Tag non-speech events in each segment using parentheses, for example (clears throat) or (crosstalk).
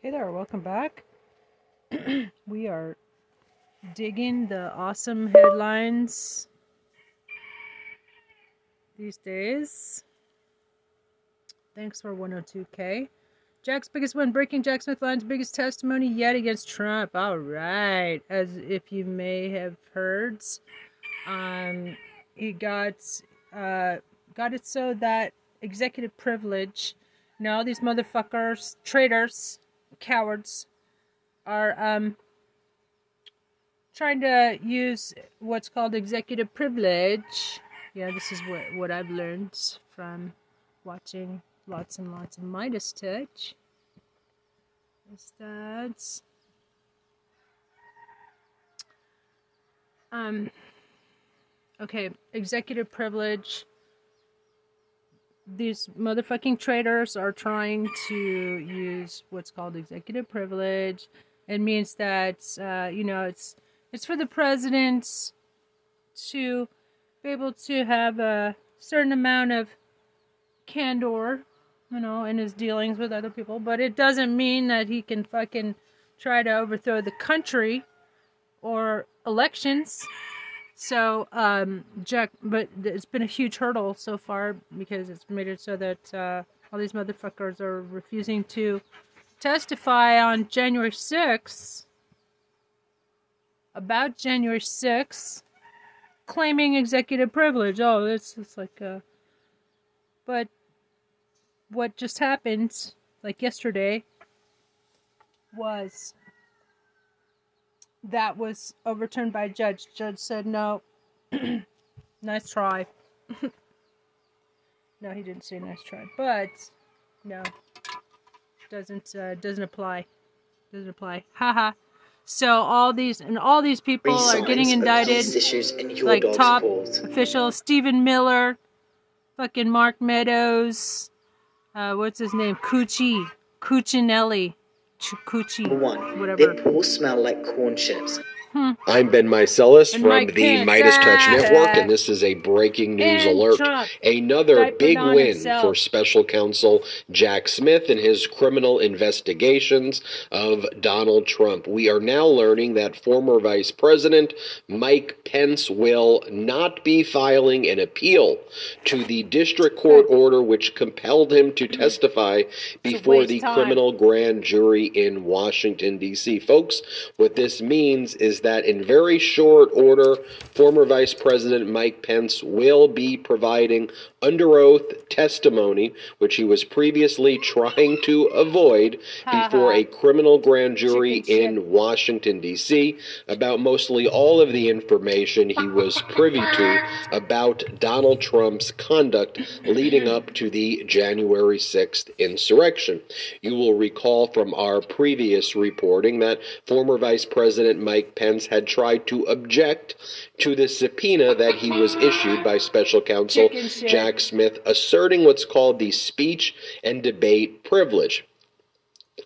Hey there, welcome back. (clears throat) we are digging the awesome headlines these days. Thanks for 102k. Jack's biggest win, breaking Jack Smith Line's biggest testimony yet against Trump. All right, as if you may have heard, um, he got uh, got it so that executive privilege. Know, these motherfuckers, traitors, cowards, are um, trying to use what's called executive privilege. Yeah, this is what what I've learned from watching lots and lots of Meidas Touch. Is that um okay, executive privilege. These motherfucking traitors are trying to use what's called executive privilege. It means that uh, you know it's it's for the president to be able to have a certain amount of candor, you know, in his dealings with other people, but it doesn't mean that he can fucking try to overthrow the country or elections. So, um, Jack, but it's been a huge hurdle so far because it's made it so that uh, all these motherfuckers are refusing to testify on January 6th about January 6th, claiming executive privilege. Oh, it's it's like uh but what just happened like yesterday was that was overturned by a judge. Judge said no. (clears throat) nice try. (laughs) no, he didn't say nice try, but no, doesn't uh, doesn't apply. Doesn't apply. Haha. So all these and all these people are getting indicted, like top paws. officials: Stephen Miller, fucking Mark Meadows, uh, what's his name? Cucci, Cuccinelli, Cucci, one. whatever. Their paws smell like corn chips. Hmm. I'm Ben And from Mike the Pence. Meidas Touch. Network, and this is a breaking news And alert. Trump Another big win himself. for special counsel Jack Smith and his criminal investigations of Donald Trump. We are now learning that former Vice President Mike Pence will not be filing an appeal to the district court (laughs) order which compelled him to testify before the time. criminal grand jury in Washington, D.C. Folks, what this means is that in very short order, former Vice President Mike Pence will be providing under oath testimony, which he was previously trying to avoid before a criminal grand jury in Washington, D.C., about mostly all of the information he was privy to about Donald Trump's conduct leading up to the January 6th insurrection. You will recall from our previous reporting that former Vice President Mike Pence had tried to object to the subpoena that he was issued by special counsel. Jack Smith, asserting what's called the speech and debate privilege.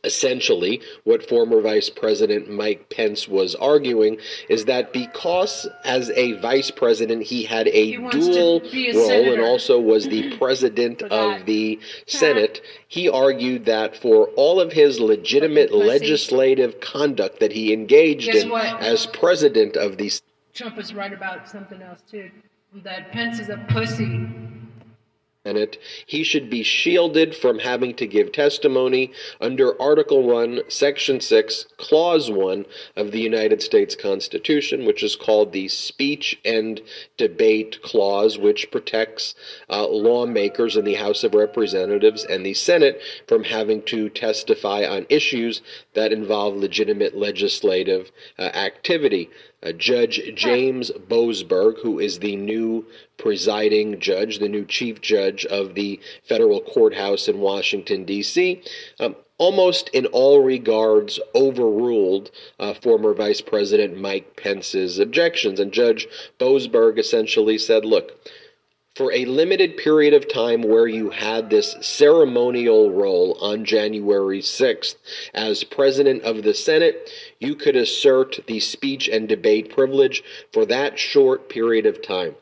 Essentially, what former Vice President Mike Pence was arguing is that because, as a vice president, he had a He dual a role and also was the (clears throat) president of the Senate, he argued that for all of his legitimate legislative conduct that he engaged Guess in what? as president of the Trump was right about something else too. That Pence is a pussy. Senate, he should be shielded from having to give testimony under Article 1, Section 6, Clause 1 of the United States Constitution, which is called the Speech and Debate Clause, which protects uh, lawmakers in the House of Representatives and the Senate from having to testify on issues that involve legitimate legislative uh, activity. Uh, judge James Boasberg, who is the new presiding judge, the new chief judge of the federal courthouse in Washington, D.C., um, almost in all regards overruled uh, former Vice President Mike Pence's objections. And Judge Boasberg essentially said, look, for a limited period of time where you had this ceremonial role on January 6th as president of the Senate, you could assert the speech and debate privilege for that short period of time.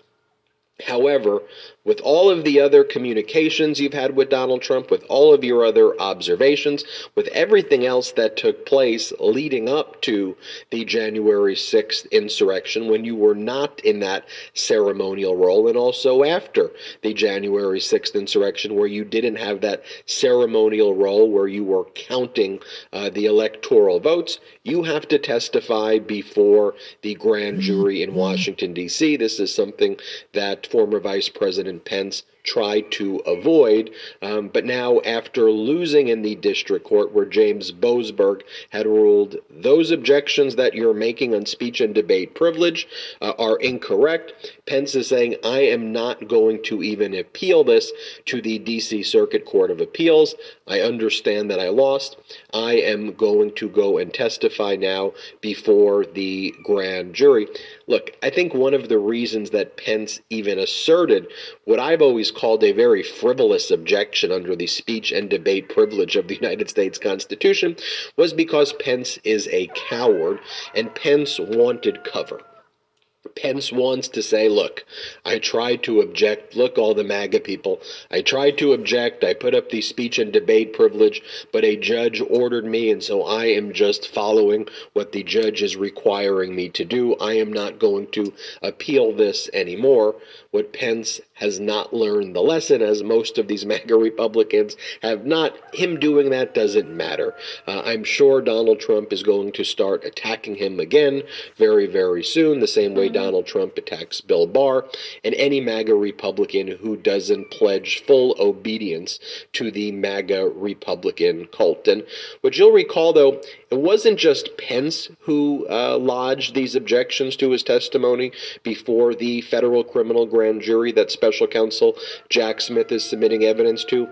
However, with all of the other communications you've had with Donald Trump, with all of your other observations, with everything else that took place leading up to the January 6th insurrection when you were not in that ceremonial role, and also after the January 6th insurrection where you didn't have that ceremonial role where you were counting uh, the electoral votes, you have to testify before the grand jury in Washington, D.C. This is something that former Vice President Pence tried to avoid. Um, but now, after losing in the district court where James Boasberg had ruled those objections that you're making on speech and debate privilege uh, are incorrect, Pence is saying, I am not going to even appeal this to the D.C. Circuit Court of Appeals. I understand that I lost. I am going to go and testify now before the grand jury. Look, I think one of the reasons that Pence even asserted what I've always called a very frivolous objection under the speech and debate privilege of the (laughs) United States Constitution was because Pence is a coward and Pence wanted cover. Pence wants to say, look, I tried to object. Look, all the MAGA people. I tried to object. I put up the speech and debate privilege, but a judge ordered me, and so I am just following what the judge is requiring me to do. I am not going to appeal this anymore. What Pence has not learned the lesson, as most of these (laughs) MAGA Republicans have not, him doing that doesn't matter. Uh, I'm sure Donald Trump is going to start attacking him again very, very soon, the same way Donald Trump attacks Bill Barr and any MAGA Republican who doesn't pledge full obedience to the MAGA Republican cult. And what you'll recall, though, it wasn't just Pence who uh, lodged these objections to his testimony before the federal criminal grand jury that special counsel Jack Smith is submitting evidence to.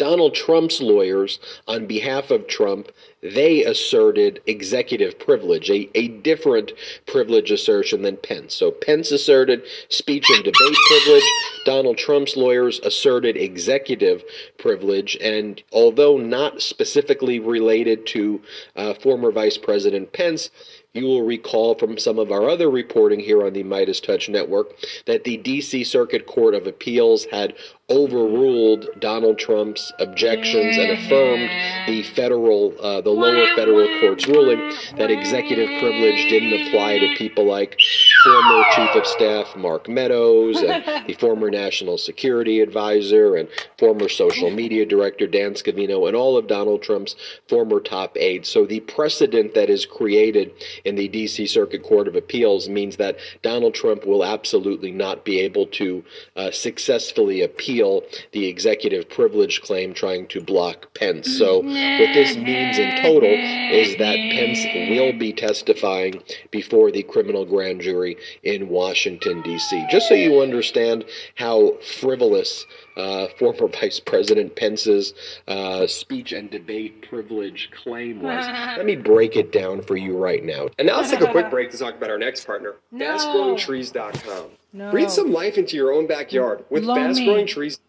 Donald Trump's lawyers, on behalf of Trump, they asserted executive privilege, a, a different privilege assertion than Pence. So Pence asserted speech and debate privilege. Donald Trump's lawyers asserted executive privilege. And although not specifically related to uh, former Vice President Pence, you will recall from some of our other reporting here on the Meidas Touch Network that the D.C. Circuit Court of Appeals had overruled Donald Trump's objections and affirmed the federal, uh, the lower federal court's ruling that executive privilege didn't apply to people like former Chief of Staff Mark Meadows and (laughs) the former National Security Advisor and former social media director Dan Scavino and all of Donald Trump's former top aides. So the precedent that is created in the D.C. Circuit Court of Appeals means that Donald Trump will absolutely not be able to uh, successfully appeal the executive privilege claim trying to block Pence. So, what this means in total is that Pence will be testifying before the criminal grand jury in Washington, D.C. Just so you understand how frivolous uh, former Vice President Pence's uh, speech and debate privilege claim was. (laughs) Let me break it down for you right now. And now let's take a quick (laughs) break to talk about our next partner, No. FastGrowingTrees.com. No. Breathe some life into your own backyard with Blow Fast me. Growing Trees.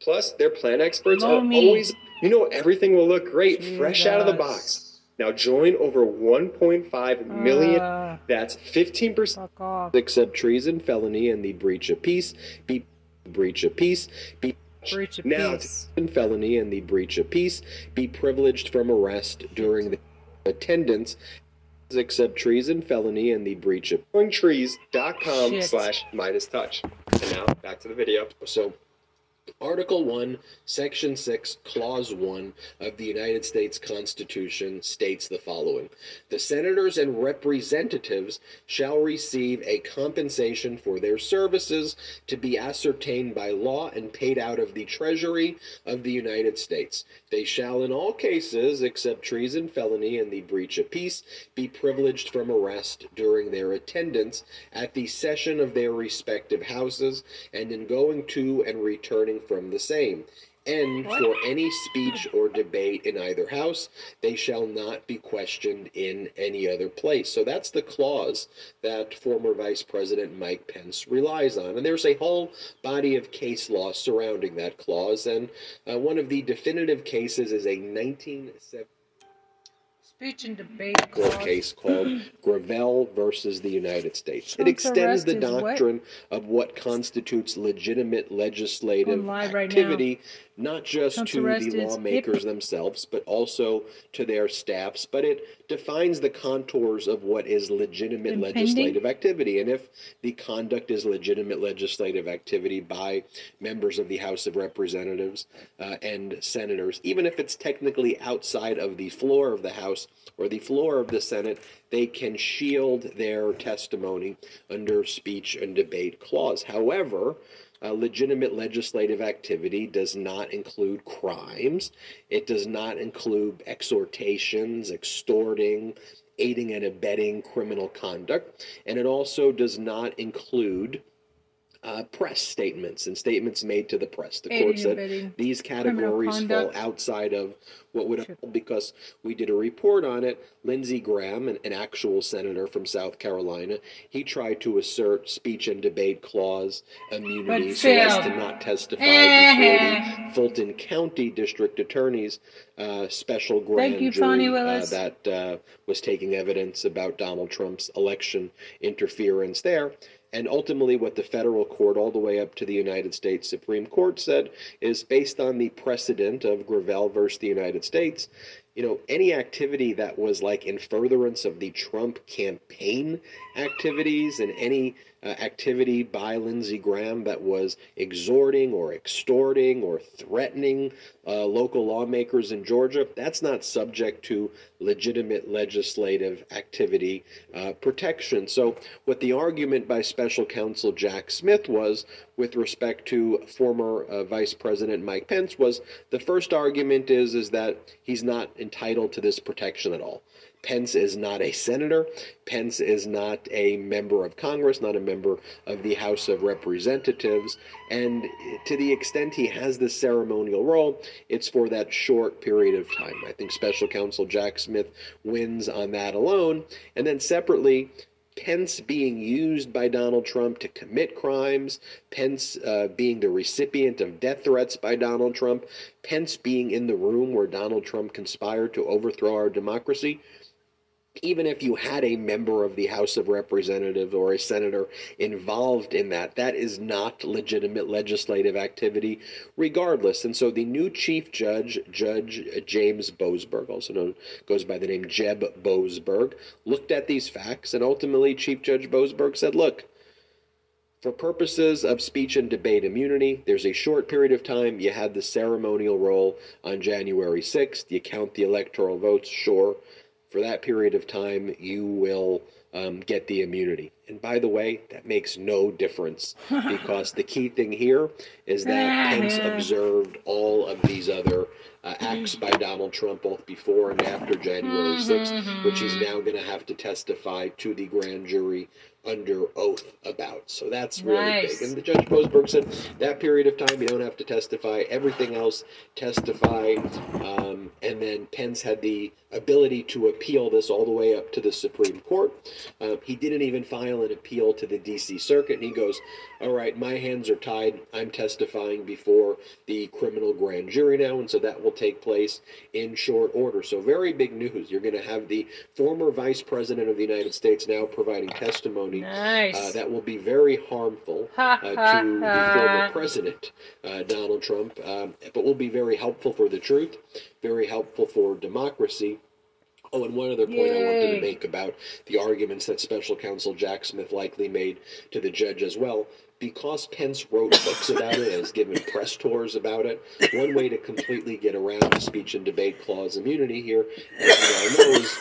Plus, their plant experts Blow are me. always, you know, everything will look great fresh out of the box. Now join over 1.5 million. Uh, That's 15% fuck off. Except treason, felony, and the breach of peace. Be breach of peace. Be Breach of Now, peace. and felony and the breach of peace be privileged from arrest during the attendance except treason felony and the breach of Shit. slash Meidas Touch. And now back to the video. so article 1 section 6 clause 1 of the united states constitution states the following. The senators and representatives shall receive a compensation for their services to be ascertained by law and paid out of the treasury of the united states. They shall in all cases except treason felony and the breach of peace be privileged from arrest during their attendance at the session of their respective houses and in going to and returning from the same. And for any speech or debate in either house, they shall not be questioned in any other place. So that's the clause that former Vice President Mike Pence relies on. And there's a whole body of case law surrounding that clause. And uh, one of the definitive cases is a 1970. Speech and debate court case called (clears throat) Gravel versus the United States. It extends the is what? doctrine of what constitutes legitimate legislative live right activity, not just to the lawmakers hip. themselves, but also to their staffs. But it defines the contours of what is legitimate Impending? legislative activity. And if the conduct is legitimate legislative activity by members of the House of Representatives uh, and senators, even if it's technically outside of the floor of the House or the floor of the Senate, they can shield their testimony under speech and debate clause. However, uh, legitimate legislative activity does not include crimes. It does not include exhortations, extorting, aiding and abetting criminal conduct. And it also does not include uh, press statements and statements made to the press. The court said these categories fall outside of what would because we did a report on it. Lindsey Graham, an, an actual senator from South Carolina, he tried to assert speech and debate clause immunity But so as to not testify before the Fulton County District Attorney's uh, special grand you, jury uh, that uh, was taking evidence about Donald Trump's election interference there. And ultimately, what the federal court, all the way up to the United States Supreme Court, said is based on the precedent of Gravel versus the United States. You know, any activity that was like in furtherance of the Trump campaign activities and any uh, activity by Lindsey Graham that was exhorting or extorting or threatening uh, local lawmakers in Georgia, that's not subject to legitimate legislative activity uh, protection. So, what the argument by special counsel Jack Smith was with respect to former uh, Vice President Mike Pence was the first argument is is that he's not entitled to this protection at all. Pence is not a senator. Pence is not a member of Congress, not a member of the House of Representatives. And to the extent he has this ceremonial role, it's for that short period of time. I think Special Counsel Jack Smith wins on that alone. And then separately, Pence being used by Donald Trump to commit crimes, Pence uh, being the recipient of death threats by Donald Trump, Pence being in the room where Donald Trump conspired to overthrow our democracy. Even if you had a member of the House of Representatives or a senator involved in that, that is not legitimate legislative activity, regardless. And so the new chief judge, Judge James Boasberg, also known goes by the name Jeb Boasberg, looked at these facts, and ultimately Chief Judge Boasberg said, "Look, for purposes of speech and debate immunity, there's a short period of time. You had the ceremonial role on January 6th. You count the electoral votes, sure. For that period of time, you will um, get the immunity. And by the way, that makes no difference (laughs) because the key thing here is that Pence observed all of these other uh, acts by Donald Trump both before and after January 6th, which he's now going to have to testify to the grand jury under oath about. So that's really Nice. big. And the Judge Boasberg said that period of time you don't have to testify. Everything else, testify. Um, and then Pence had the ability to appeal this all the way up to the Supreme Court. Uh, he didn't even file an appeal to the D.C. Circuit, and he goes, "All right, my hands are tied. I'm testifying before the criminal grand jury now, and so that will take place in short order." So very big news. You're going to have the former Vice President of the United States now providing testimony Nice. uh, that will be very harmful (laughs) uh, to the former president, uh, Donald Trump, um, but will be very helpful for the truth, very helpful for democracy. Oh, and one other point I wanted to make about the arguments that special counsel Jack Smith likely made to the judge as well. Because Pence wrote books about it and has given press tours about it, one way to completely get around the speech and debate clause immunity here, as we all know, is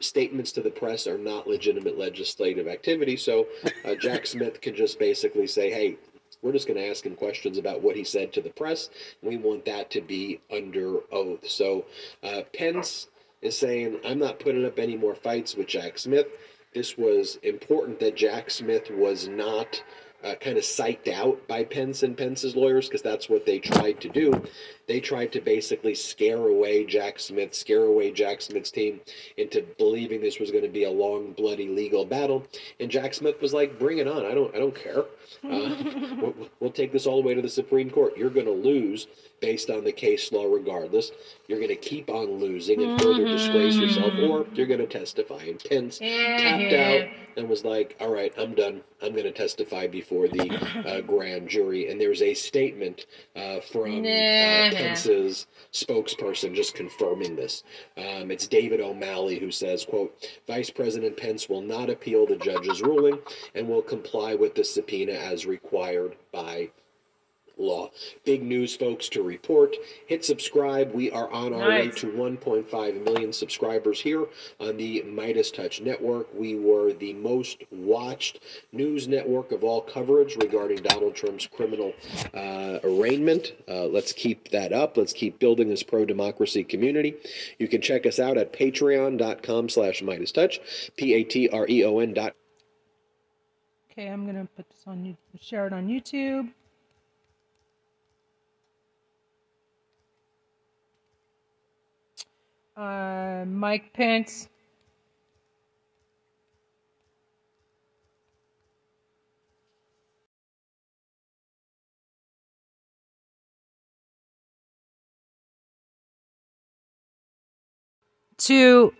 statements to the press are not legitimate legislative activity. So uh, Jack (laughs) Smith can just basically say, hey, we're just going to ask him questions about what he said to the press. We want that to be under oath. So uh, Pence is saying, I'm not putting up any more fights with Jack Smith. This was important that Jack Smith was not uh, kind of psyched out by Pence and Pence's lawyers because that's what they tried to do. They tried to basically scare away Jack Smith, scare away Jack Smith's team into believing this was going to be a long, bloody legal battle. And Jack Smith was like, "Bring it on! I don't, I don't care. Uh, (laughs) we'll, we'll take this all the way to the Supreme Court. You're going to lose." Based on the case law regardless. You're going to keep on losing and further disgrace yourself, or you're going to testify. And Pence tapped out and was like, all right, I'm done. I'm going to testify before the uh, grand jury. And there's a statement uh, from uh, Pence's spokesperson just confirming this. Um, it's Devin O'Malley who says, quote, Vice President Pence will not appeal the judge's ruling and will comply with the subpoena as required by law. Big news, folks, to report. Hit subscribe. We are on our way to 1.5 million subscribers here on the Meidas Touch Network. We were the most watched news network of all coverage regarding Donald Trump's criminal uh, arraignment. Uh, let's keep that up. Let's keep building this pro-democracy community. You can check us out at patreon.com slash Meidas Touch, P-A-T-R-E-O-N dot Okay, I'm gonna put this on you, share it on YouTube. Uh, Mike Pence. To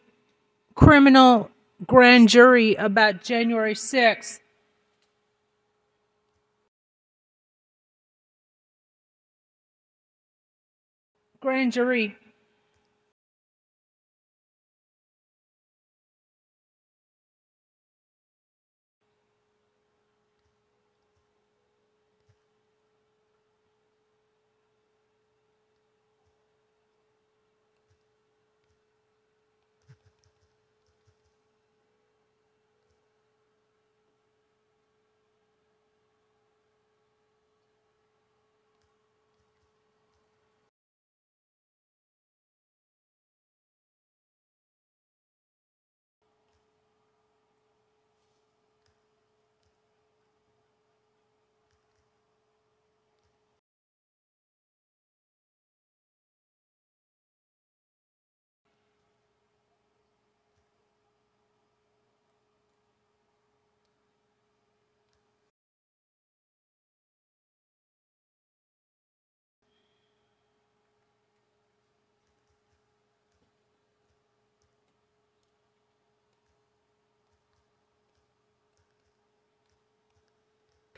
criminal grand jury about January 6th. Grand jury.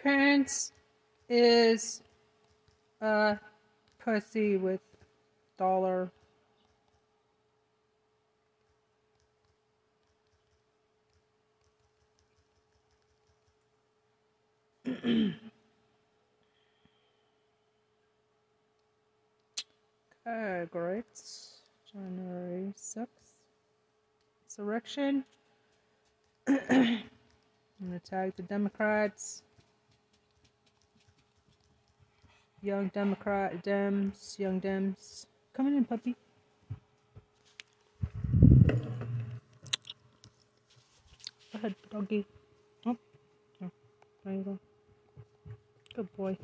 Pence is a pussy with dollar. (coughs) okay, great. January 6th. Insurrection. (coughs) I'm gonna tag the Democrats. Young Democrat, Dems, Young Dems. Coming in, puppy. Go ahead, doggy. Oh, oh, there you go. Good boy.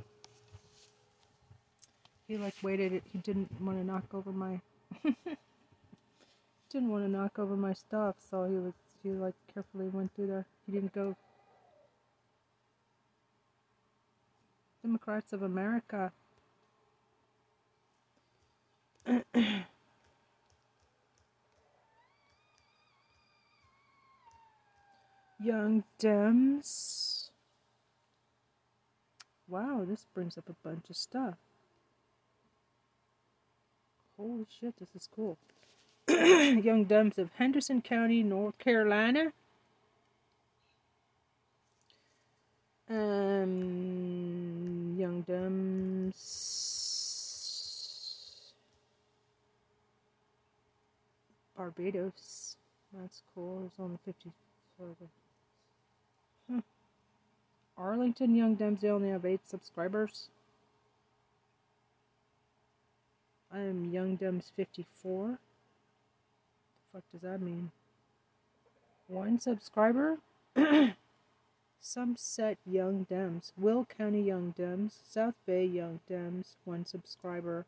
He like waited. It. He didn't want to knock over my. (laughs) didn't want to knock over my stuff, so he was. He like carefully went through there. He didn't go Democrats of America. (coughs) Young Dems. Wow, this brings up a bunch of stuff. Holy shit, this is cool. (coughs) Young Dems of Henderson County, North Carolina. Um, Young Dems. Barbados. That's cool. There's only 50. Huh. Hmm. Arlington Young Dems, they only have 8 subscribers. I am Young Dems 54. The fuck does that mean? One subscriber? (clears throat) Sunset Young Dems, Will County Young Dems, South Bay Young Dems, one subscriber.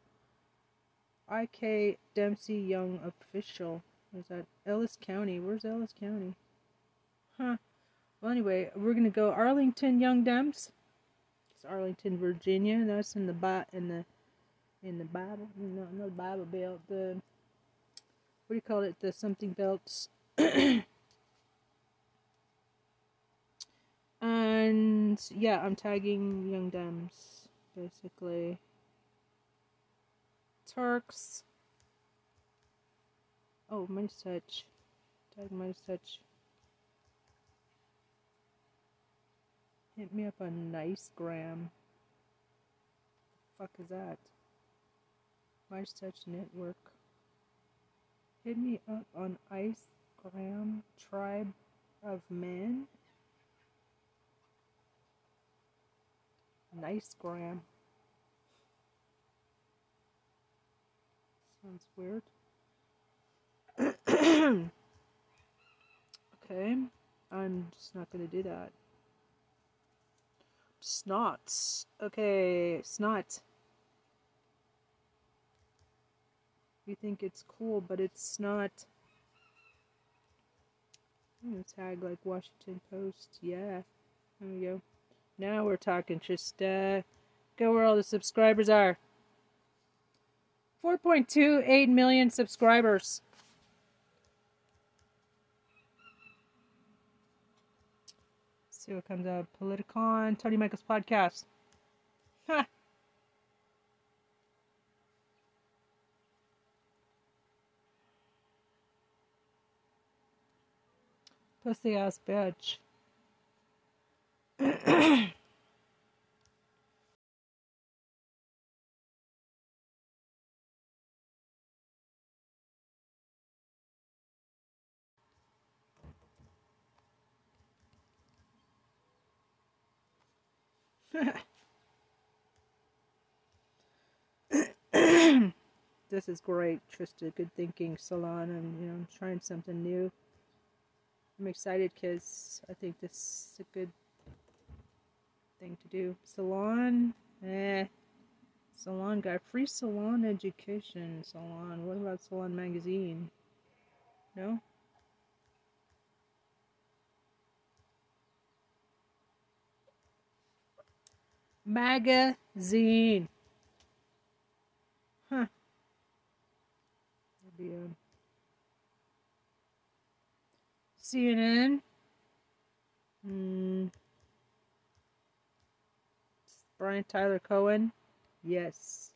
IK Dempsey Young Official. Is that Ellis County? Where's Ellis County? Huh. Well, anyway, we're gonna go Arlington Young Dems. It's Arlington, Virginia. That's in the bi- in the in the Bible. No, the Bible belt. The what do you call it? The something belts. (clears throat) and yeah, I'm tagging Young Dems basically. Turks. Oh, Mighty Touch. Tag Mighty Touch. Hit me up on Nice Gram. fuck is that? My Touch Network. Hit me up on Ice Gram Tribe of Men. Nice Gram. Sounds weird. (clears throat) okay, I'm just not gonna do that. Snots. Okay, snot. You think it's cool, but it's not. I'm gonna tag like Washington Post. Yeah, there we go. Now we're talking. Just uh, go where all the subscribers are. 4.28 million subscribers. Let's see what comes up. Politicon, Tony Michaels podcast. Pussy ass bitch. (coughs) this is great, Trista. Good thinking, Salon. I'm, you know, I'm trying something new. I'm excited because I think this is a good thing to do. Salon, eh. Salon guy, free salon education. Salon. What about Salon magazine? No. Magazine. Huh. That'd be a CNN. Hmm. Brian Tyler Cohen. Yes.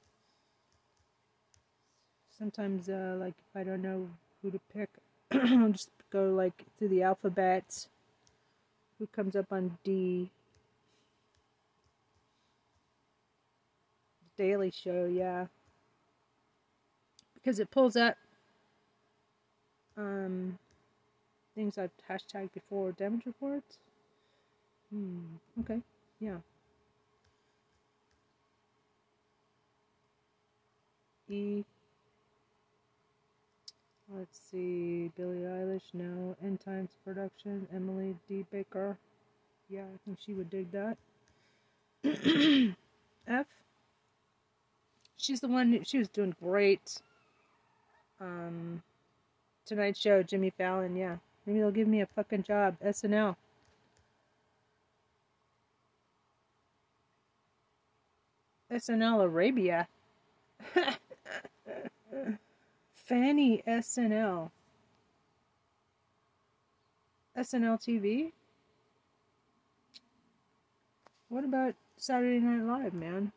Sometimes, uh, like, if I don't know who to pick, (clears throat) I'll just go, like, through the alphabet. Who comes up on D? Daily Show, yeah. Because it pulls up um, things I've hashtagged before. Damage reports? Hmm, okay, yeah. Let's see, Billie Eilish, no. End Times Production, Emily D. Baker. Yeah, I think she would dig that. (clears throat) F. She's the one, she was doing great. Um, Tonight Show, Jimmy Fallon, yeah. Maybe they'll give me a fucking job. SNL. SNL Arabia. (laughs) Fanny SNL. SNL TV? What about Saturday Night Live, man?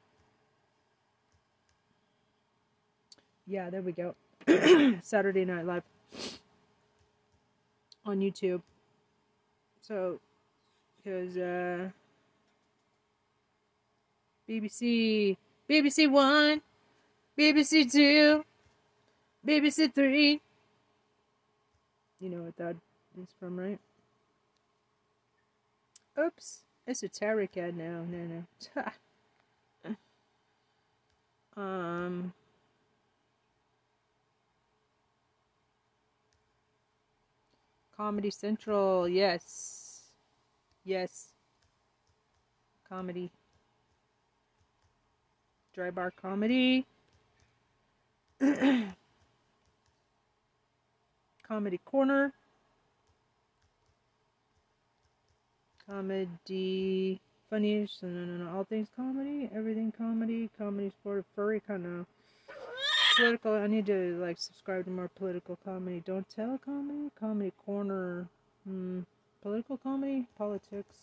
Yeah, there we go. (coughs) Saturday Night Live on YouTube. So, because uh, BBC, BBC One, BBC Two, BBC Three. You know what that is from, right? Oops, esoteric ad now. No, no. (laughs) um. Comedy Central, yes. Yes. comedy. Dry bar comedy. (clears throat) comedy corner. Comedy funniest no no no all things comedy, everything comedy, comedy sport furry kind of political I need to like subscribe to more political comedy. Don't tell comedy, comedy corner. Hmm. Political comedy, politics.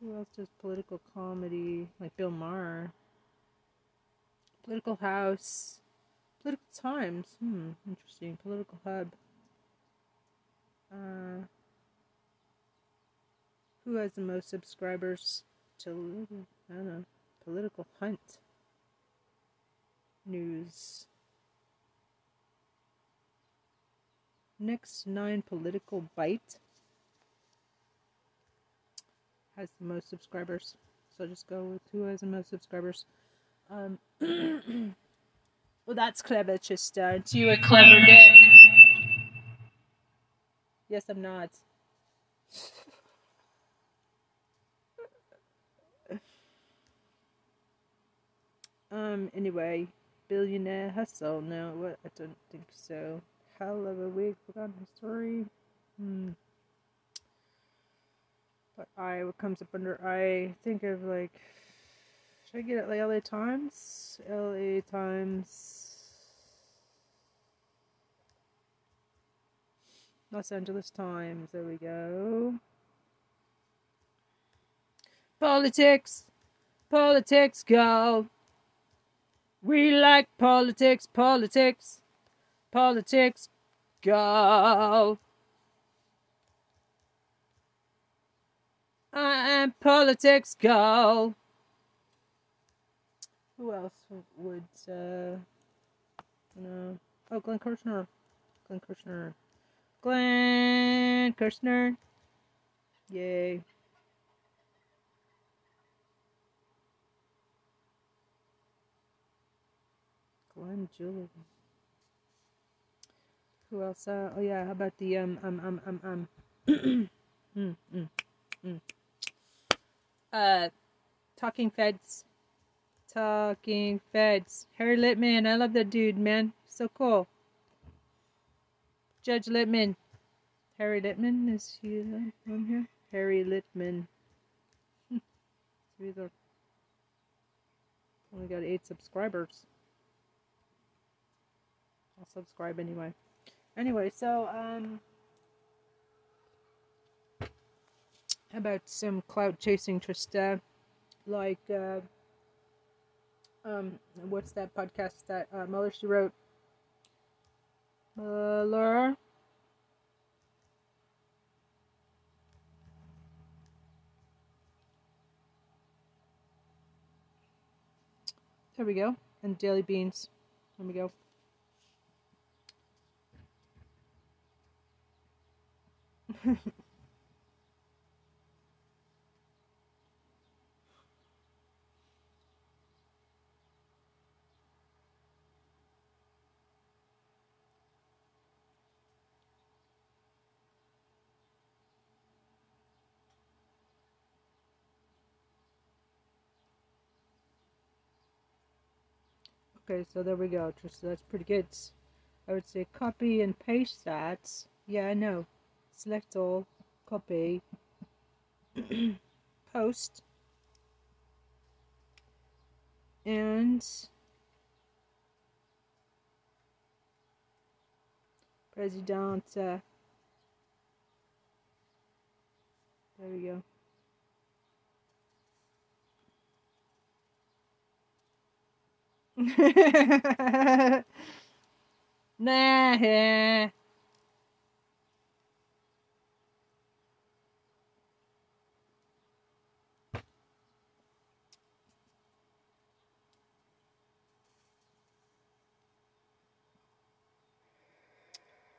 Who else does political comedy? Like Bill Maher. Political House. Political Times. Hmm, interesting. Political Hub. Uh, who has the most subscribers to, I don't know, Political Hunt. News. Next nine political bite has the most subscribers. So just go with who has the most subscribers. Um, (clears throat) well, that's clever, Chester. It's you a clever dick. Yes, I'm not. um. Anyway, billionaire hustle. No, what? I don't think so. Hell of a week. Forgotten history. Hmm. But I, what comes up under I, think of like, should I get it LA Times? LA Times. Los Angeles Times, there we go. Politics! Politics, go! We like politics, politics, politics, go! and politics go. Who else would, uh, you know? Oh, Glenn Kirschner. Glenn Kirschner. Glenn Kirschner. Yay. Glenn Julian. Who else? Uh, oh yeah, how about the um um um um um mm, mm, mm uh, Talking Feds. Talking Feds. Harry Litman. I love that dude, man. So cool. Judge Litman. Harry Litman. Is he on here? Harry. Either. Only got eight subscribers. I'll subscribe anyway. Anyway, so, um, about some cloud chasing Trista, like uh, um, what's that podcast that uh, Mueller she wrote? Mueller. There we go. And Daily Beans. There we go. (laughs) Okay, so there we go. So that's pretty good. I would say copy and paste that. Yeah, I know. Select all, copy, (clears throat) post, and President. Uh, there we go. (laughs) nah.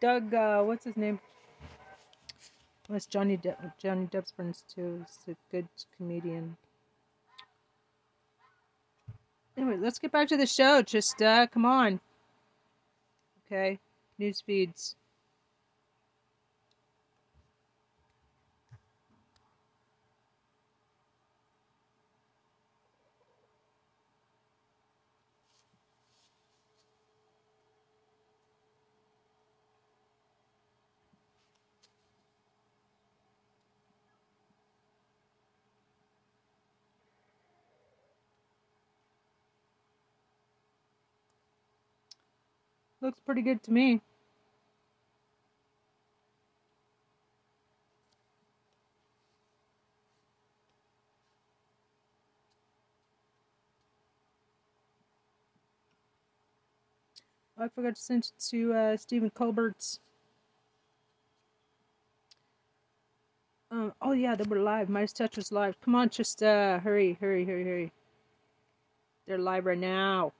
Doug, uh, what's his name? That's Johnny De- Johnny Depp's friends too. He's a good comedian. Anyway, let's get back to the show. Just uh, come on. Okay, news feeds. Looks pretty good to me. I forgot to send it to uh, Stephen Colbert's. Um, oh yeah, they were live. Meidas Touch was live. Come on, just uh, hurry, hurry, hurry, hurry. They're live right now.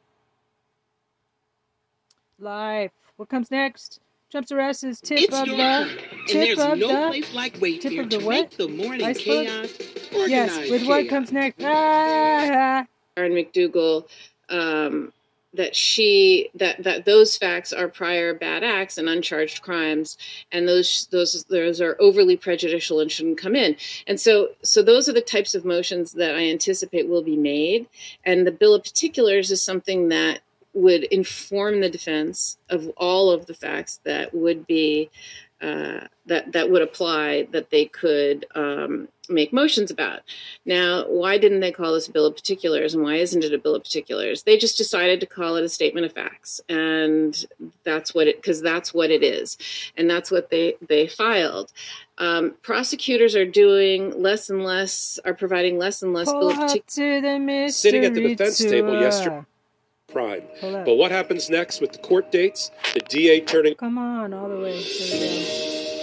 Live. What comes next? Trump's arrest is tip It's of your the turn, and tip there's of no the place like Wait tip here of the to what? make the morning Iceberg? chaos yes. organized With what comes next? Ah, Aaron McDougal um, that she that that those facts are prior bad acts and uncharged crimes, and those those those are overly prejudicial and shouldn't come in. And so so those are the types of motions that I anticipate will be made. And the bill of particulars is something that would inform the defense of all of the facts that would be uh, that that would apply that they could um, make motions about. Now, why didn't they call this a bill of particulars, and why isn't it a bill of particulars? They just decided to call it a statement of facts, and that's what it because that's what it is, and that's what they they filed. Um, prosecutors are doing less and less, are providing less and less bill of particulars. to the Sitting at the defense table tour. yesterday- crime. Pull. But what happens next with the court dates? The DA turning. Come on, all the way.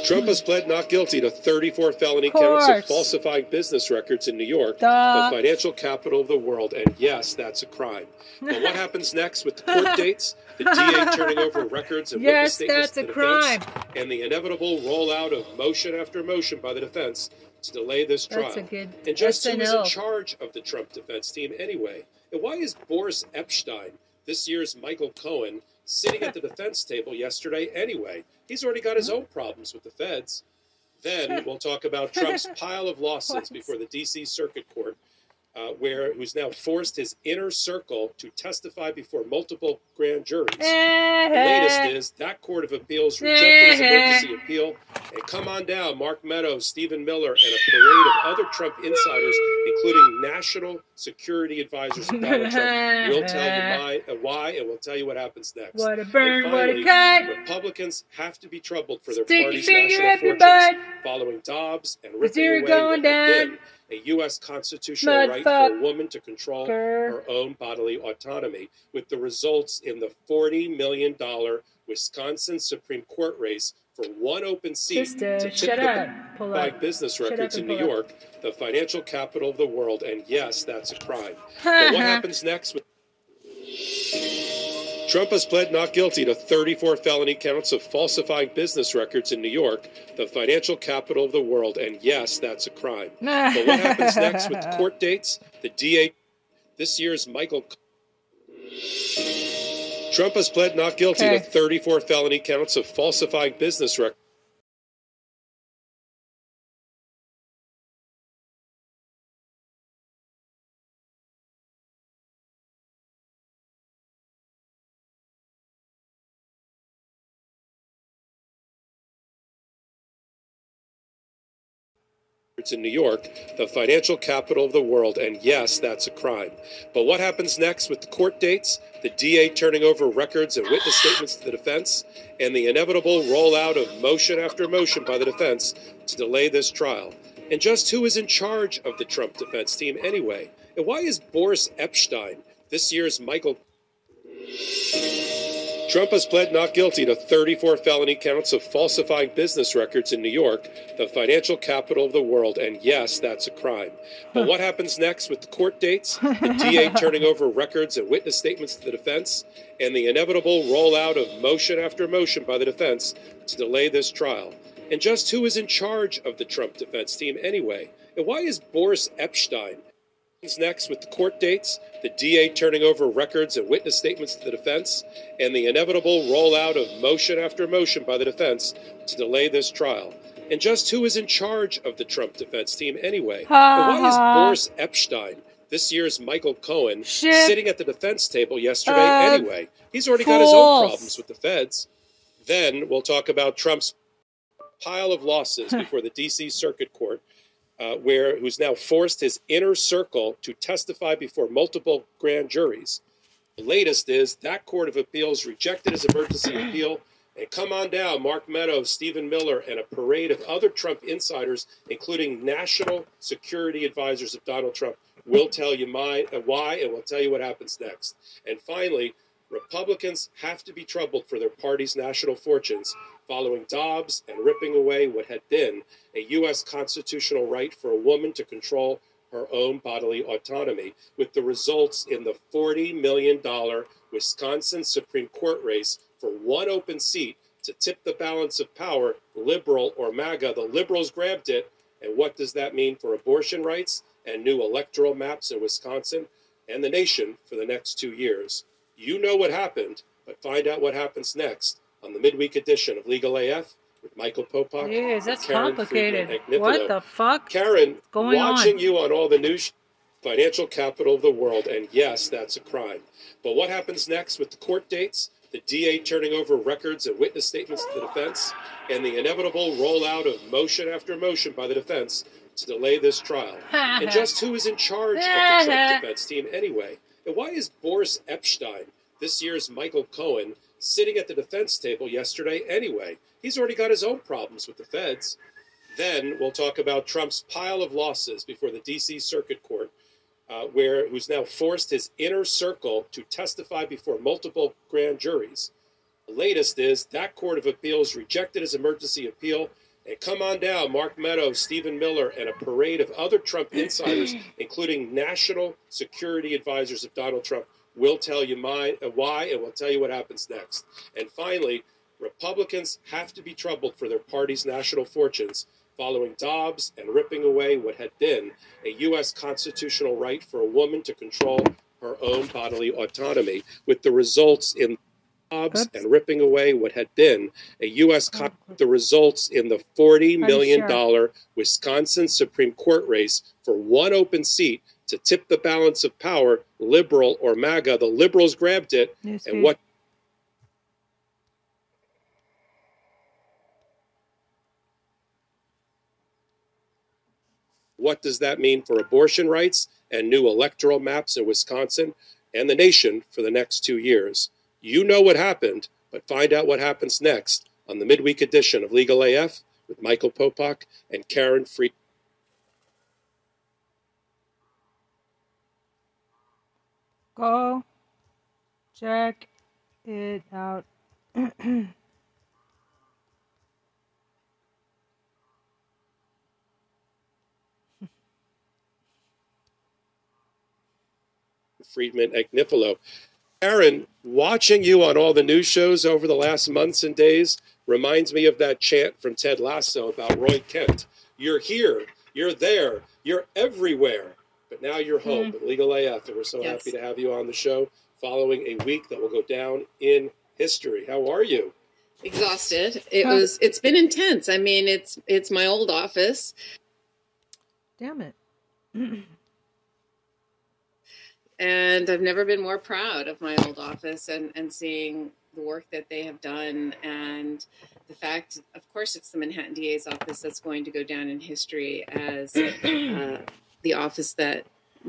Trump has pled not guilty to 34 felony Of counts of falsifying buess records in New York, Duh. the financial capital of the world. And yes, that's a crime. But what (laughs) happens next with the court dates? The DA (laughs) turning over records and witness Yes, statements that's a crime. defense, and the inevitable rollout of motion after motion by the defense to delay this trial. That's a good And just who is in charge of the Trump defense team anyway? And why is Boris Epshteyn, this year's Michael Cohen, sitting at the (laughs) defense table yesterday anyway? He's already got his own problems with the feds. Then we'll talk about Trump's (laughs) pile of losses before the D.C. Circuit Court, uh, where who's now forced his inner circle to testify before multiple grand juries. The latest is that Court of Appeals rejected his emergency appeal. And come on down, Mark Meadows, Stephen Miller, and a parade of other Trump insiders, including national security advisors Donald Trump. (laughs) We'll tell you why, uh, why, and we'll tell you what happens next. What a burn, what a cut. Republicans have to be troubled for their Stick party's national fortunes, following Dobbs and ripping away going what had down. A U.S. constitutional Mud right fuck. for a woman to control Grr. her own bodily autonomy, with the results in the $40 million Wisconsin Supreme Court race for one open seat Sister, to shut tip the up. Pull up. business records in New up. York, the financial capital of the world. And yes, that's a crime. (laughs) But what happens next with Trump has pled not guilty to 34 felony counts of falsifying business records in New York, the financial capital of the world. And yes, that's a crime. (laughs) But what happens next with the court dates? The DA, this year's Michael. Trump has pled not guilty Okay. to 34 felony counts of falsifying business records. In New York, the financial capital of the world, and yes, that's a crime. But what happens next with the court dates? The DA turning over records and witness statements to the defense, and the inevitable rollout of motion after motion by the defense to delay this trial. And just who is in charge of the Trump defense team anyway? And why is Boris Epshteyn, this year's Michael Trump has pled not guilty to 34 felony counts of falsifying business records in New York, the financial capital of the world. And yes, that's a crime. But what happens next with the court dates? The (laughs) DA turning over records and witness statements to the defense, and the inevitable rollout of motion after motion by the defense to delay this trial. And just who is in charge of the Trump defense team anyway? And why is Boris Epshteyn? Next with the court dates, the DA turning over records and witness statements to the defense, and the inevitable rollout of motion after motion by the defense to delay this trial. And just who is in charge of the Trump defense team anyway? And why is. Boris Epshteyn, this year's Michael Cohen, Ship sitting at the defense table yesterday of anyway? He's already got his own problems with the feds. Then we'll talk about Trump's pile of losses (laughs) before the D.C. Circuit Court, uh, where who's now forced his inner circle to testify before multiple grand juries. The latest is that Court of Appeals rejected his emergency (clears throat) appeal. And come on down, Mark Meadows, Stephen Miller, and a parade of other Trump insiders, including national security advisors of Donald Trump, will tell you my, uh, why and will tell you what happens next. And finally, Republicans have to be troubled for their party's national fortunes following Dobbs and ripping away what had been a U.S. constitutional right for a woman to control her own bodily autonomy, with the results in the $40 million Wisconsin Supreme Court race for one open seat to tip the balance of power, liberal or MAGA. The liberals grabbed it. And what does that mean for abortion rights and new electoral maps in Wisconsin and the nation for the next two years? You know what happened, but find out what happens next on the midweek edition of Legal AF with Michael Popok. Jeez, that's Karen complicated. Friedman What the fuck? Karen, going watching on? you on all the news, financial capital of the world, and yes, that's a crime. But what happens next with the court dates, the DA turning over records and witness statements to the defense, and the inevitable rollout of motion after motion by the defense to delay this trial? (laughs) and just who is in charge of the (laughs) Trump defense team anyway? And why is Boris Epshteyn, this year's Michael Cohen, sitting at the defense table yesterday anyway? He's already got his own problems with the feds. Then we'll talk about Trump's pile of losses before the D.C. Circuit Court, uh, where who's now forced his inner circle to testify before multiple grand juries. The latest is that Court of Appeals rejected his emergency appeal. And come on down, Mark Meadows, Stephen Miller, and a parade of other Trump (clears throat) insiders, including national security advisors of Donald Trump, will tell you my, uh, why and will tell you what happens next. And finally, Republicans have to be troubled for their party's national fortunes following Dobbs and ripping away what had been a U.S. constitutional right for a woman to control her own bodily autonomy, with the results in Oops. and ripping away what had been a U.S. Con- the results in the forty million dollar Wisconsin Supreme Court race for one open seat to tip the balance of power, liberal or MAGA. The liberals grabbed it, Newsfeed. and what What does that mean for abortion rights and new electoral maps in Wisconsin and the nation for the next two years? You know what happened, but find out what happens next on the midweek edition of Legal AF with Michael Popok and Karen Fried. Go check it out. Friedman Agnifilo. Karen, watching you on all the news shows over the last months and days reminds me of that chant from Ted Lasso about Roy Kent. You're here, you're there, you're everywhere. But now you're mm-hmm. home at Legal AF, and we're so Yes. happy to have you on the show following a week that will go down in history. How are you? Exhausted. It Huh. was. It's been intense. I mean, it's it's my old office, Damn it. (clears throat) and I've never been more proud of my old office and and seeing the work that they have done and the fact of course it's the manhattan da's office that's going to go down in history as uh, the office that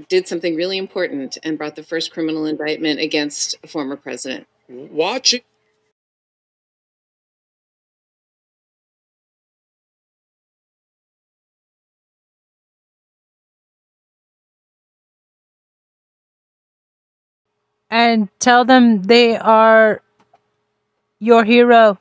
did something really important and brought the first criminal indictment against a former president. Watching And tell them they are your hero.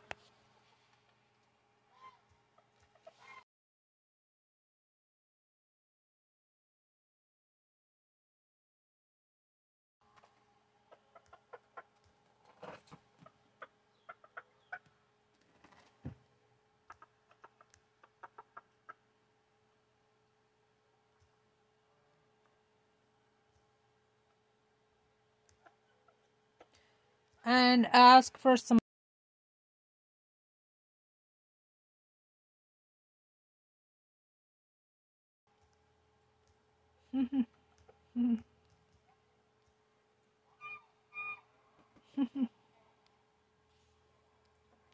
And ask for some. (laughs)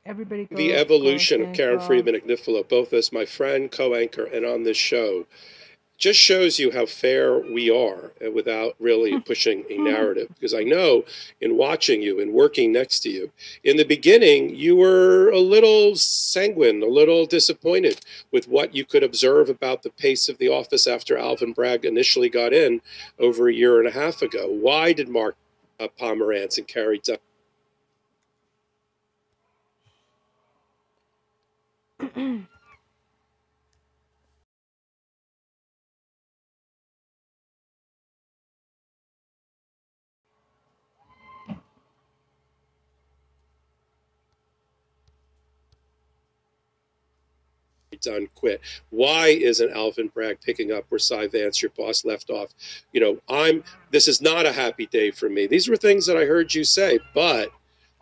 Everybody the evolution of Karen. Friedman Agnifilo, both as my friend, co-anchor, and on this show. Just shows you how fair we are uh, without really pushing a narrative. Because I know in watching you and working next to you, in the beginning, you were a little sanguine, a little disappointed with what you could observe about the pace of the office after Alvin Bragg initially got in over a year and a half ago. Why did Mark uh, Pomerantz and Carey Dunn? (clears throat) done quit. Why isn't alvin bragg picking up where cy vance your boss left off? You know i'm this is not a happy day for me. These were things that i heard you say but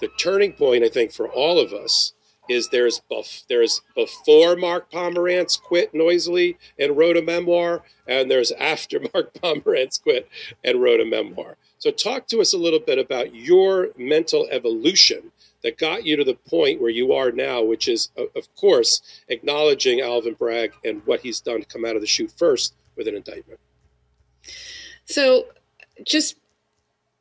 the turning point i think for all of us is there's bef- there's before mark pomerantz quit noisily and wrote a memoir and there's after (laughs) mark pomerantz quit and wrote a memoir. So talk to us a little bit about your mental evolution that got you to the point where you are now, which is, of course, acknowledging Alvin Bragg and what he's done to come out of the chute first with an indictment? So, just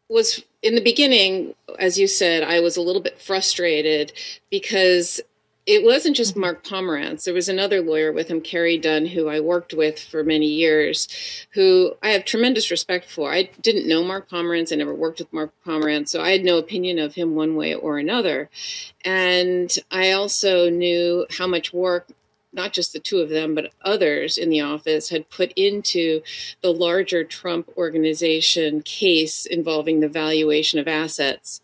was in the beginning, as you said, I was a little bit frustrated because it wasn't just mm-hmm. Mark Pomerantz. There was another lawyer with him, Carey Dunn, who I worked with for many years, who I have tremendous respect for. I didn't know Mark Pomerantz. I never worked with Mark Pomerantz, so I had no opinion of him one way or another. And I also knew how much work not just the two of them, but others in the office had put into the larger Trump organization case involving the valuation of assets.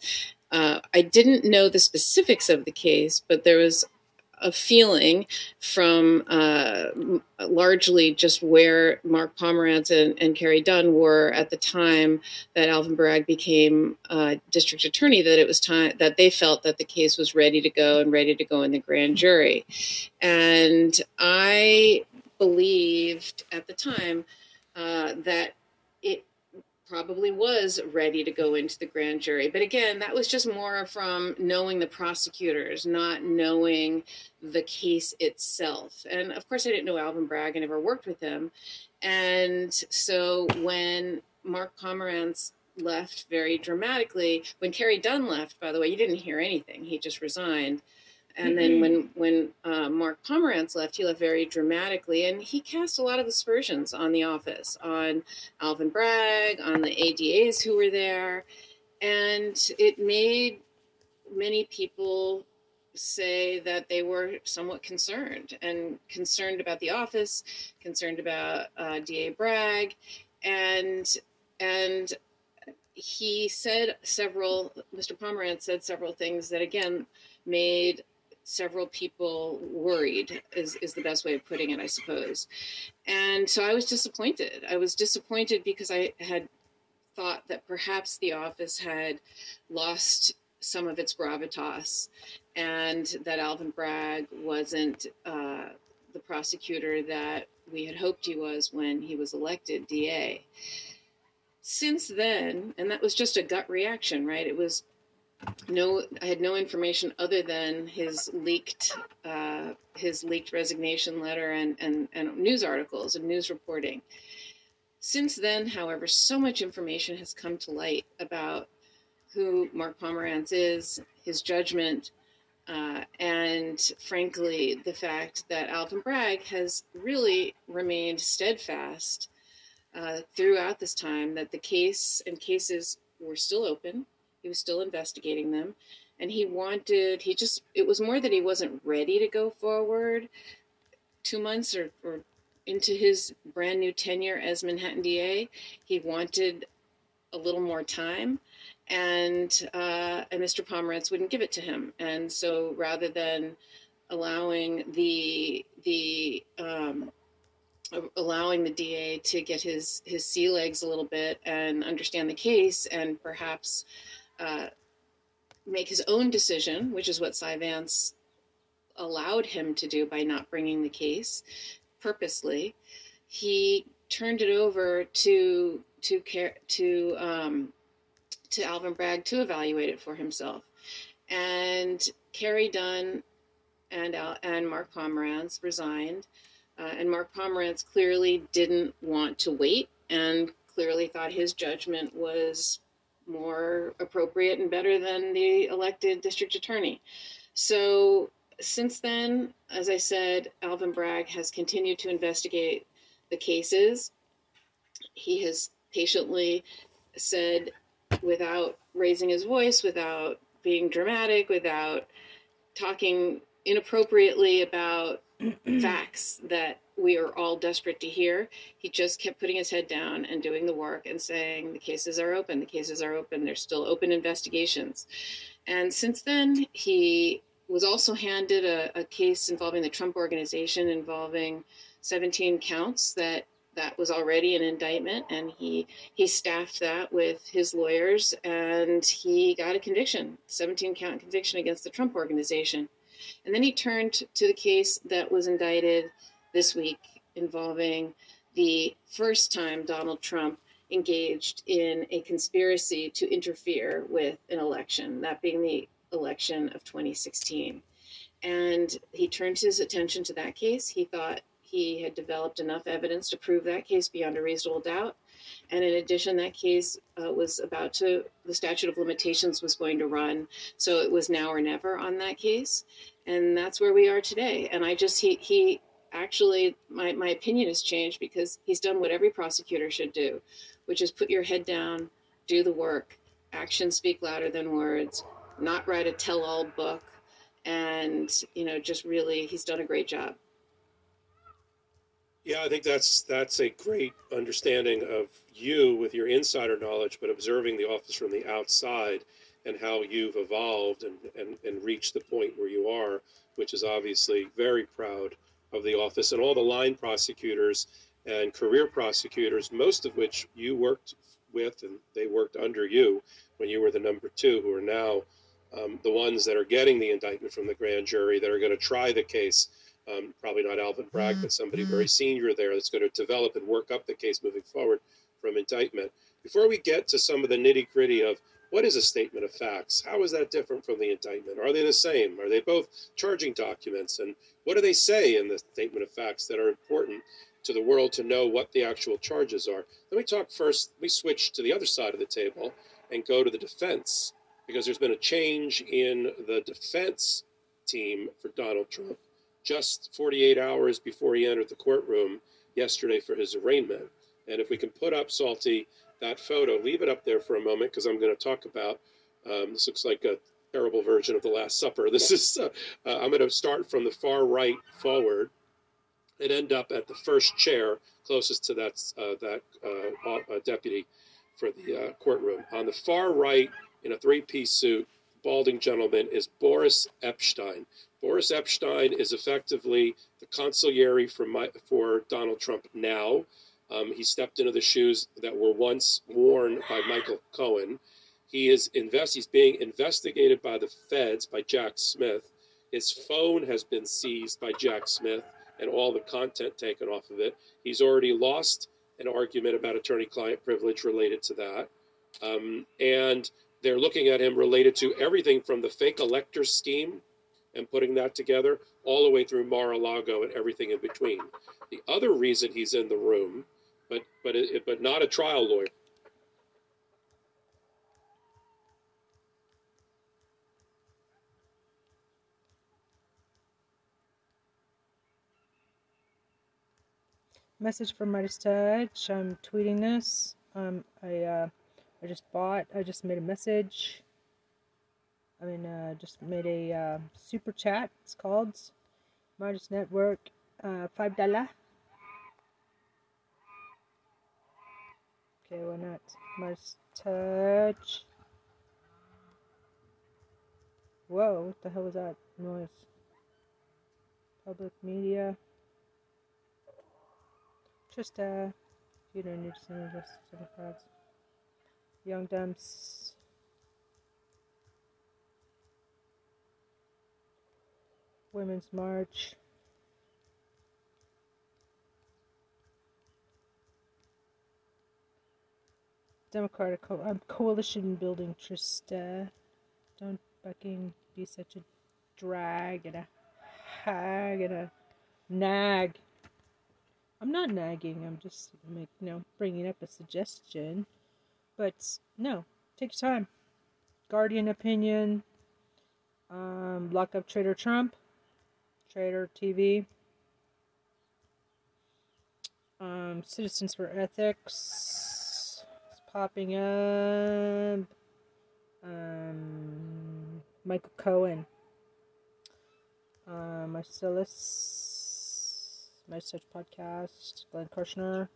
Uh, I didn't know the specifics of the case, but there was a feeling from uh, largely just where Mark Pomerantz and, and Carey Dunn were at the time that Alvin Bragg became uh, district attorney that it was time that they felt that the case was ready to go and ready to go in the grand jury. And I believed at the time uh, that probably was ready to go into the grand jury. But again, that was just more from knowing the prosecutors, not knowing the case itself. And of course, I didn't know Alvin Bragg, I never worked with him. And so when Mark Pomerantz left very dramatically, when Carey Dunn left, by the way, you didn't hear anything, he just resigned. And then when when uh, Mark Pomerantz left, he left very dramatically, and he cast a lot of aspersions on the office, on Alvin Bragg, on the ADAs who were there, and it made many people say that they were somewhat concerned and concerned about the office, concerned about uh, DA Bragg, and and he said several. Mr. Pomerantz said several things that again made several people worried is, is the best way of putting it i suppose. And so i was disappointed. I was disappointed because i had thought that perhaps the office had lost some of its gravitas and that alvin bragg wasn't uh, the prosecutor that we had hoped he was when he was elected da since then and that was just a gut reaction right? It was no, I had no information other than his leaked uh, his leaked resignation letter and, and, and news articles and news reporting. Since then, however, so much information has come to light about who Mark Pomerantz is, his judgment, uh, and frankly, the fact that Alvin Bragg has really remained steadfast uh, throughout this time, that the case and cases were still open, he was still investigating them. And he wanted, he just, it was more that he wasn't ready to go forward two months or, or into his brand new tenure as Manhattan DA. He wanted a little more time. And, uh, and Mr. Pomerantz wouldn't give it to him. And so rather than allowing the, the, um, allowing the DA to get his his sea legs a little bit and understand the case and perhaps uh, make his own decision, which is what Cy Vance allowed him to do by not bringing the case purposely. He turned it over to to care to um, to Alvin Bragg to evaluate it for himself, and Carey Dunn and uh, and Mark Pomerantz resigned. Uh, and Mark Pomerantz clearly didn't want to wait and clearly thought his judgment was more appropriate and better than the elected district attorney. So since then, as I said, Alvin Bragg has continued to investigate the cases. He has patiently said, without raising his voice, without being dramatic, without talking inappropriately about (clears throat) facts that we are all desperate to hear. He just kept putting his head down and doing the work and saying, the cases are open, the cases are open, there's still open investigations. And since then, he was also handed a, a case involving the Trump organization involving 17 counts that that was already an indictment and he he staffed that with his lawyers and he got a conviction 17 count conviction against the trump organization and then he turned to the case that was indicted this week involving the first time Donald Trump engaged in a conspiracy to interfere with an election, that being the election of 2016. And he turned his attention to that case. He thought he had developed enough evidence to prove that case beyond a reasonable doubt. And in addition, that case uh, was about to, the statute of limitations was going to run. So it was now or never on that case. And that's where we are today. And I just, he, he actually, my, my opinion has changed because he's done what every prosecutor should do, which is put your head down, do the work, actions speak louder than words, not write a tell all book. And, you know, just really, he's done a great job. Yeah, I think that's that's a great understanding of you with your insider knowledge, but observing the office from the outside and how you've evolved and, and, and reached the point where you are, which is obviously very proud of the office and all the line prosecutors and career prosecutors, most of which you worked with and they worked under you when you were the number two, who are now um, the ones that are getting the indictment from the grand jury that are going to try the case. Um, probably not Alvin Bragg, but somebody very senior there that's going to develop and work up the case moving forward from indictment. Before we get to some of the nitty gritty of what is a statement of facts? How is that different from the indictment? Are they the same? Are they both charging documents? And what do they say in the statement of facts that are important to the world to know what the actual charges are? Let me talk first. Let me switch to the other side of the table and go to the defense because there's been a change in the defense team for Donald Trump just 48 hours before he entered the courtroom yesterday for his arraignment. And if we can put up, Salty, that photo, leave it up there for a moment because I'm going to talk about um, this looks like a terrible version of the Last Supper. (laughs) This is uh, uh, I'm going to start from the far right forward and end up at the first chair closest to that uh, that uh, uh, deputy for the uh, courtroom. On the far right, in a three-piece suit, balding gentleman is Boris Epshteyn. Boris Epshteyn is effectively the consigliere for my, for Donald Trump now. Um, he stepped into the shoes that were once worn by Michael Cohen. He is invest. He's being investigated by the feds by Jack Smith. His phone has been seized by Jack Smith and all the content taken off of it. He's already lost an argument about attorney-client privilege related to that, um, and they're looking at him related to everything from the fake elector scheme and putting that together all the way through Mar-a-Lago and everything in between. The other reason he's in the room but but it, but not a trial lawyer. Message from Meidas Touch. I'm tweeting this. Um, I uh, I just bought. I just made a message. I mean, uh, just made a uh, super chat. It's called Meidas Network. Uh, five dollar. Okay, why not? Must touch. Whoa, what the hell was that noise? Public media. Just, uh, you don't need to send to the cards. Young Dumps. Women's March. Democratic co- um, coalition building. Trista, don't fucking be such a drag and a hag and a nag. I'm not nagging. I'm just make, you know bringing up a suggestion. But no, take your time. Guardian opinion. Um, lock up Trader Trump. Trader TV. Um, Citizens for Ethics. Popping up. Um, Michael Cohen. Uh, Marcellus, My Such Podcast, Glenn Kirschner.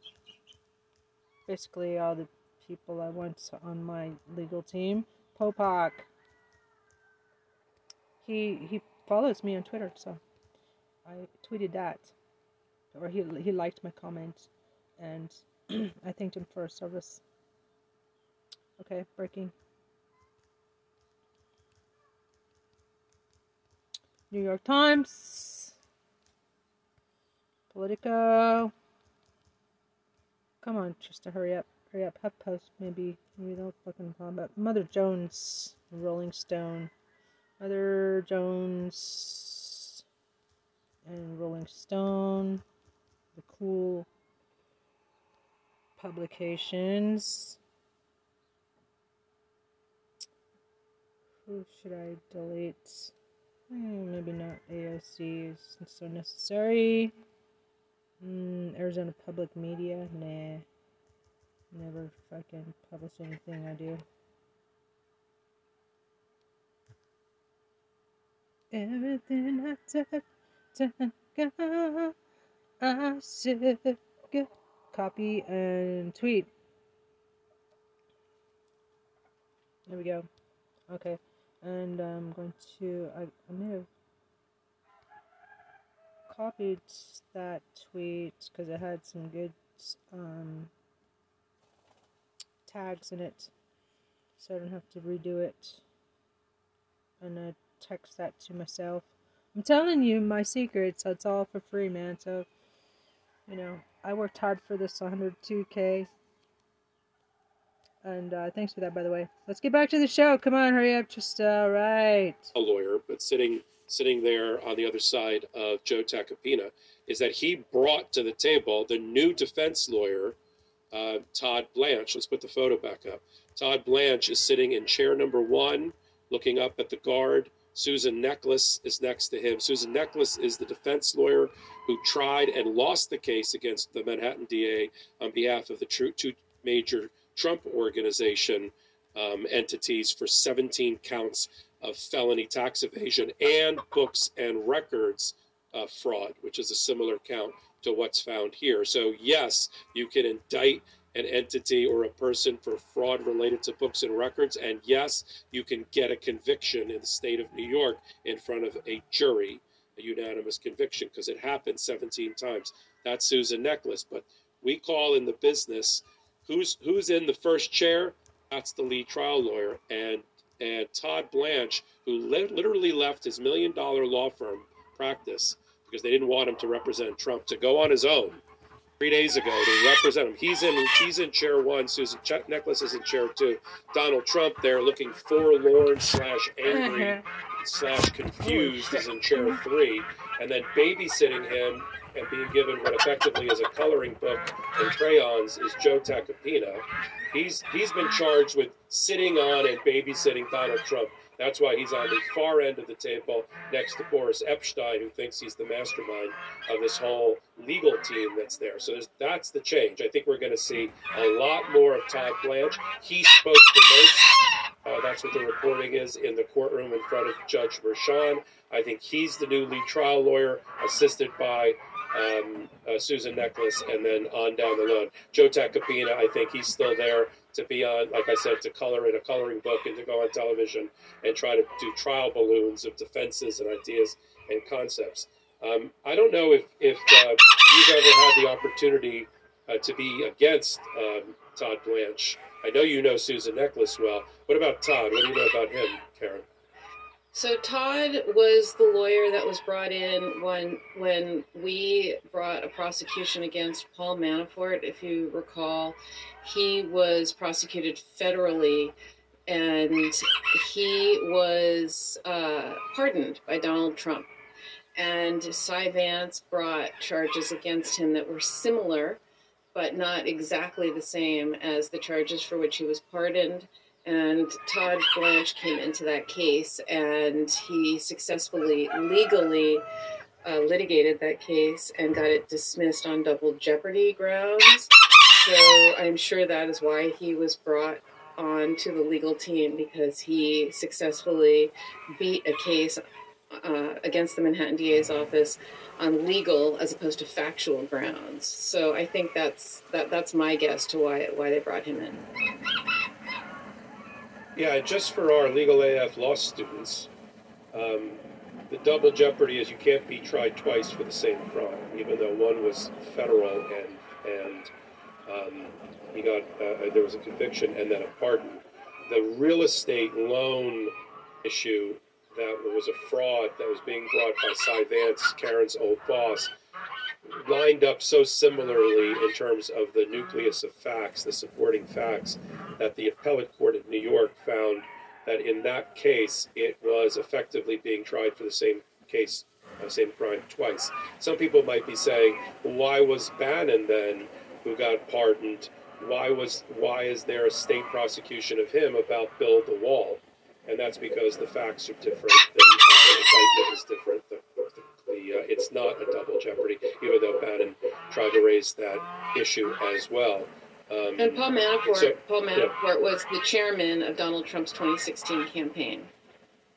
Basically, all the people I want on my legal team. Popok. He he follows me on Twitter, so I tweeted that, or he he liked my comment, and (clears throat) I thanked him for his service. Okay, breaking. New York Times, Politico. Come on, just to hurry up, hurry up. HuffPost, maybe, maybe they'll fucking bomb up. Mother Jones, Rolling Stone, Mother Jones, and Rolling Stone, the cool publications. Who should I delete? Hmm, maybe not AOC is so necessary. Mm, Arizona Public Media, nah. Never fucking publish anything I do. Everything I touch, God, I should get copy and tweet. There we go. Okay and I'm going to I, I may have copied that tweet because it had some good um, tags in it. So I don't have to redo it. And I text that to myself. I'm telling you my secrets. It's all for free man. So you know I worked hard for this 102k and uh, thanks for that, by the way. Let's get back to the show. Come on, hurry up. Just uh, right. A lawyer, but sitting sitting there on the other side of Joe Tacopina is that he brought to the table the new defense lawyer, uh, Todd Blanche. Let's put the photo back up. Todd Blanche is sitting in chair number one, looking up at the guard. Susan Necheles is next to him. Susan Necheles is the defense lawyer who tried and lost the case against the Manhattan DA on behalf of the two major Trump Organization um, entities for 17 counts of felony tax evasion and books and records uh, fraud, which is a similar count to what's found here. So, yes, you can indict an entity or a person for fraud related to books and records. And yes, you can get a conviction in the state of New York in front of a jury, a unanimous conviction, because it happened 17 times. That's Susan Necheles. But we call in the business who's who's in the first chair? That's the lead trial lawyer, and and Todd Blanche, who li- literally left his million dollar law firm practice because they didn't want him to represent Trump to go on his own three days ago to represent him. He's in he's in chair one. Susan Ch- Necheles is in chair two. Donald Trump there looking forlorn slash angry (laughs) slash confused is in chair three, and then babysitting him and being given what effectively is a coloring book and crayons is Joe Tacopina. He's he's been charged with sitting on and babysitting Donald Trump. That's why he's on the far end of the table next to Boris Epshteyn, who thinks he's the mastermind of this whole legal team that's there. So that's the change. I think we're going to see a lot more of Todd Blanche. He spoke the most. Uh, that's what the reporting is in the courtroom in front of Judge Merchan. I think he's the new lead trial lawyer, assisted by um, uh, Susan Necheles, and then on down the line. Joe Tacopina, I think he's still there to be on, like I said, to color in a coloring book and to go on television and try to do trial balloons of defenses and ideas and concepts. Um, I don't know if, if uh, you've ever had the opportunity uh, to be against um, Todd Blanche. I know you know Susan Necheles well. What about Todd? What do you know about him, Karen? So Todd was the lawyer that was brought in when when we brought a prosecution against Paul Manafort. If you recall, he was prosecuted federally, and he was uh, pardoned by Donald Trump. and Cy Vance brought charges against him that were similar, but not exactly the same as the charges for which he was pardoned. And Todd Blanche came into that case, and he successfully, legally uh, litigated that case and got it dismissed on double jeopardy grounds. So I'm sure that is why he was brought on to the legal team because he successfully beat a case uh, against the Manhattan DA's office on legal as opposed to factual grounds. So I think that's that that's my guess to why why they brought him in. Yeah, just for our legal AF law students, um, the double jeopardy is you can't be tried twice for the same crime, even though one was federal and and um, he got uh, there was a conviction and then a pardon. The real estate loan issue that was a fraud that was being brought by Cy Vance, Karen's old boss, lined up so similarly in terms of the nucleus of facts, the supporting facts, that the appellate court of New York found that in that case it was effectively being tried for the same case, uh, same crime twice. Some people might be saying, why was Bannon then, who got pardoned, why was why is there a state prosecution of him about build the wall? And that's because the facts are different. The uh, indictment is different. The, the, the, uh, it's not a double jeopardy, even though Bannon tried to raise that issue as well. Um, And Paul Manafort, so- Paul yeah. Manafort was the chairman of Donald Trump's 2016 campaign.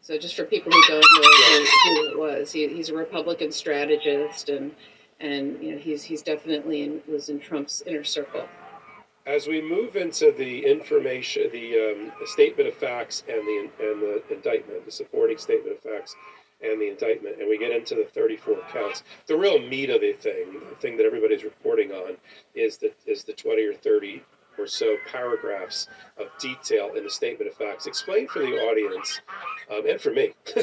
So just for people who don't know who, who it was, he, he's a Republican strategist, and and you know he's he's definitely in, was in Trump's inner circle. As we move into the information, the, um, the statement of facts and the and the indictment, the supporting statement of facts and the indictment, and we get into the 34 counts, the real meat of the thing, the thing that everybody's reporting on, is the is the 20 or 30 or so paragraphs of detail in the statement of facts. Explain for the audience um, and for me (laughs)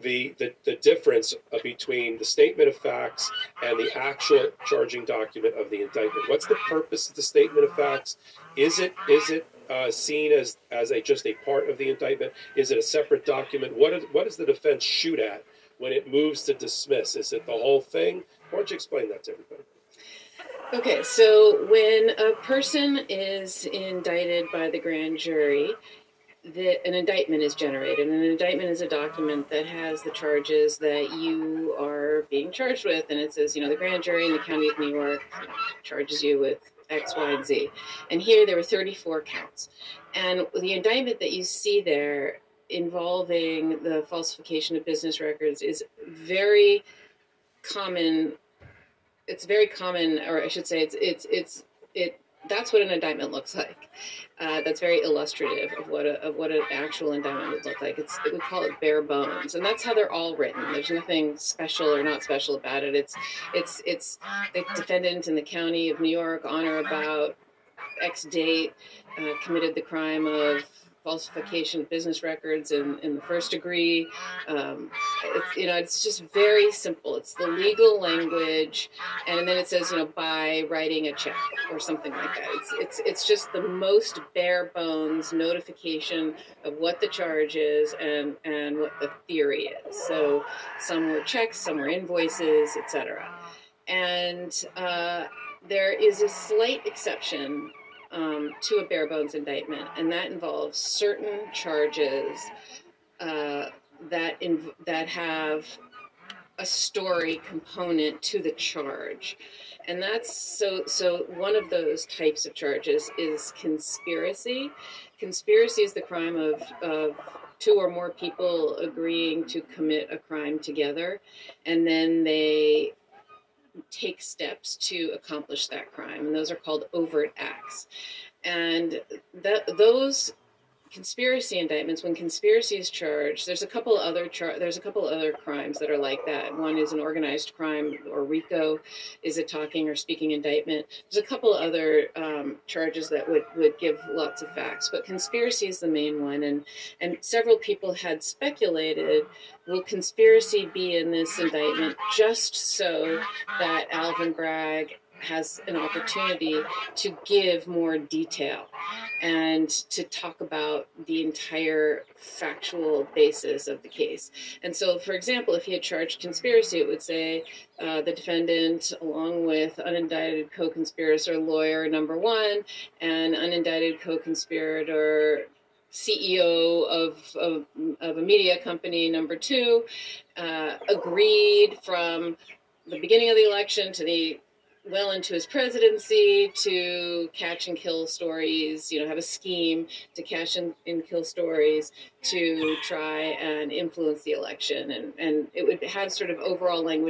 the, the the difference between the statement of facts and the actual charging document of the indictment. What's the purpose of the statement of facts? Is it is it uh, seen as as a just a part of the indictment? Is it a separate document? What is, what does the defense shoot at when it moves to dismiss? Is it the whole thing? Why don't you explain that to everybody? Okay, so when a person is indicted by the grand jury, the, an indictment is generated. An indictment is a document that has the charges that you are being charged with. And it says, you know, the grand jury in the county of New York charges you with X, Y, and Z. And here there were 34 counts. And the indictment that you see there involving the falsification of business records is very common it's very common, or I should say, it's it's it's it. That's what an indictment looks like. Uh, that's very illustrative of what a, of what an actual indictment would look like. It's we call it bare bones, and that's how they're all written. There's nothing special or not special about it. It's it's it's the defendant in the county of New York on or about X date uh, committed the crime of falsification of business records in, in the first degree. Um, it's, you know, it's just very simple. It's the legal language, and then it says, you know, by writing a check or something like that. It's it's it's just the most bare bones notification of what the charge is and and what the theory is. So some were checks, some were invoices, etc. And uh, there is a slight exception um, to a bare bones indictment, and that involves certain charges uh, that inv- that have a story component to the charge, and that's so. So one of those types of charges is conspiracy. Conspiracy is the crime of, of two or more people agreeing to commit a crime together, and then they take steps to accomplish that crime, and those are called overt acts. And that those conspiracy indictments, when conspiracy is charged, there's a couple other char- there's a couple other crimes that are like that. One is an organized crime, or RICO, is a talking or speaking indictment. There's a couple other um, charges that would would give lots of facts, but conspiracy is the main one. And and several people had speculated, will conspiracy be in this indictment just so that Alvin Bragg has an opportunity to give more detail and to talk about the entire factual basis of the case. And so, for example, if he had charged conspiracy, it would say uh, the defendant, along with unindicted co conspirator lawyer number one and unindicted co conspirator CEO of, of, of, a media company, number two, uh, agreed from the beginning of the election to the well into his presidency to catch and kill stories, you know, have a scheme to catch and, and kill stories to try and influence the election. And, and it would have sort of overall language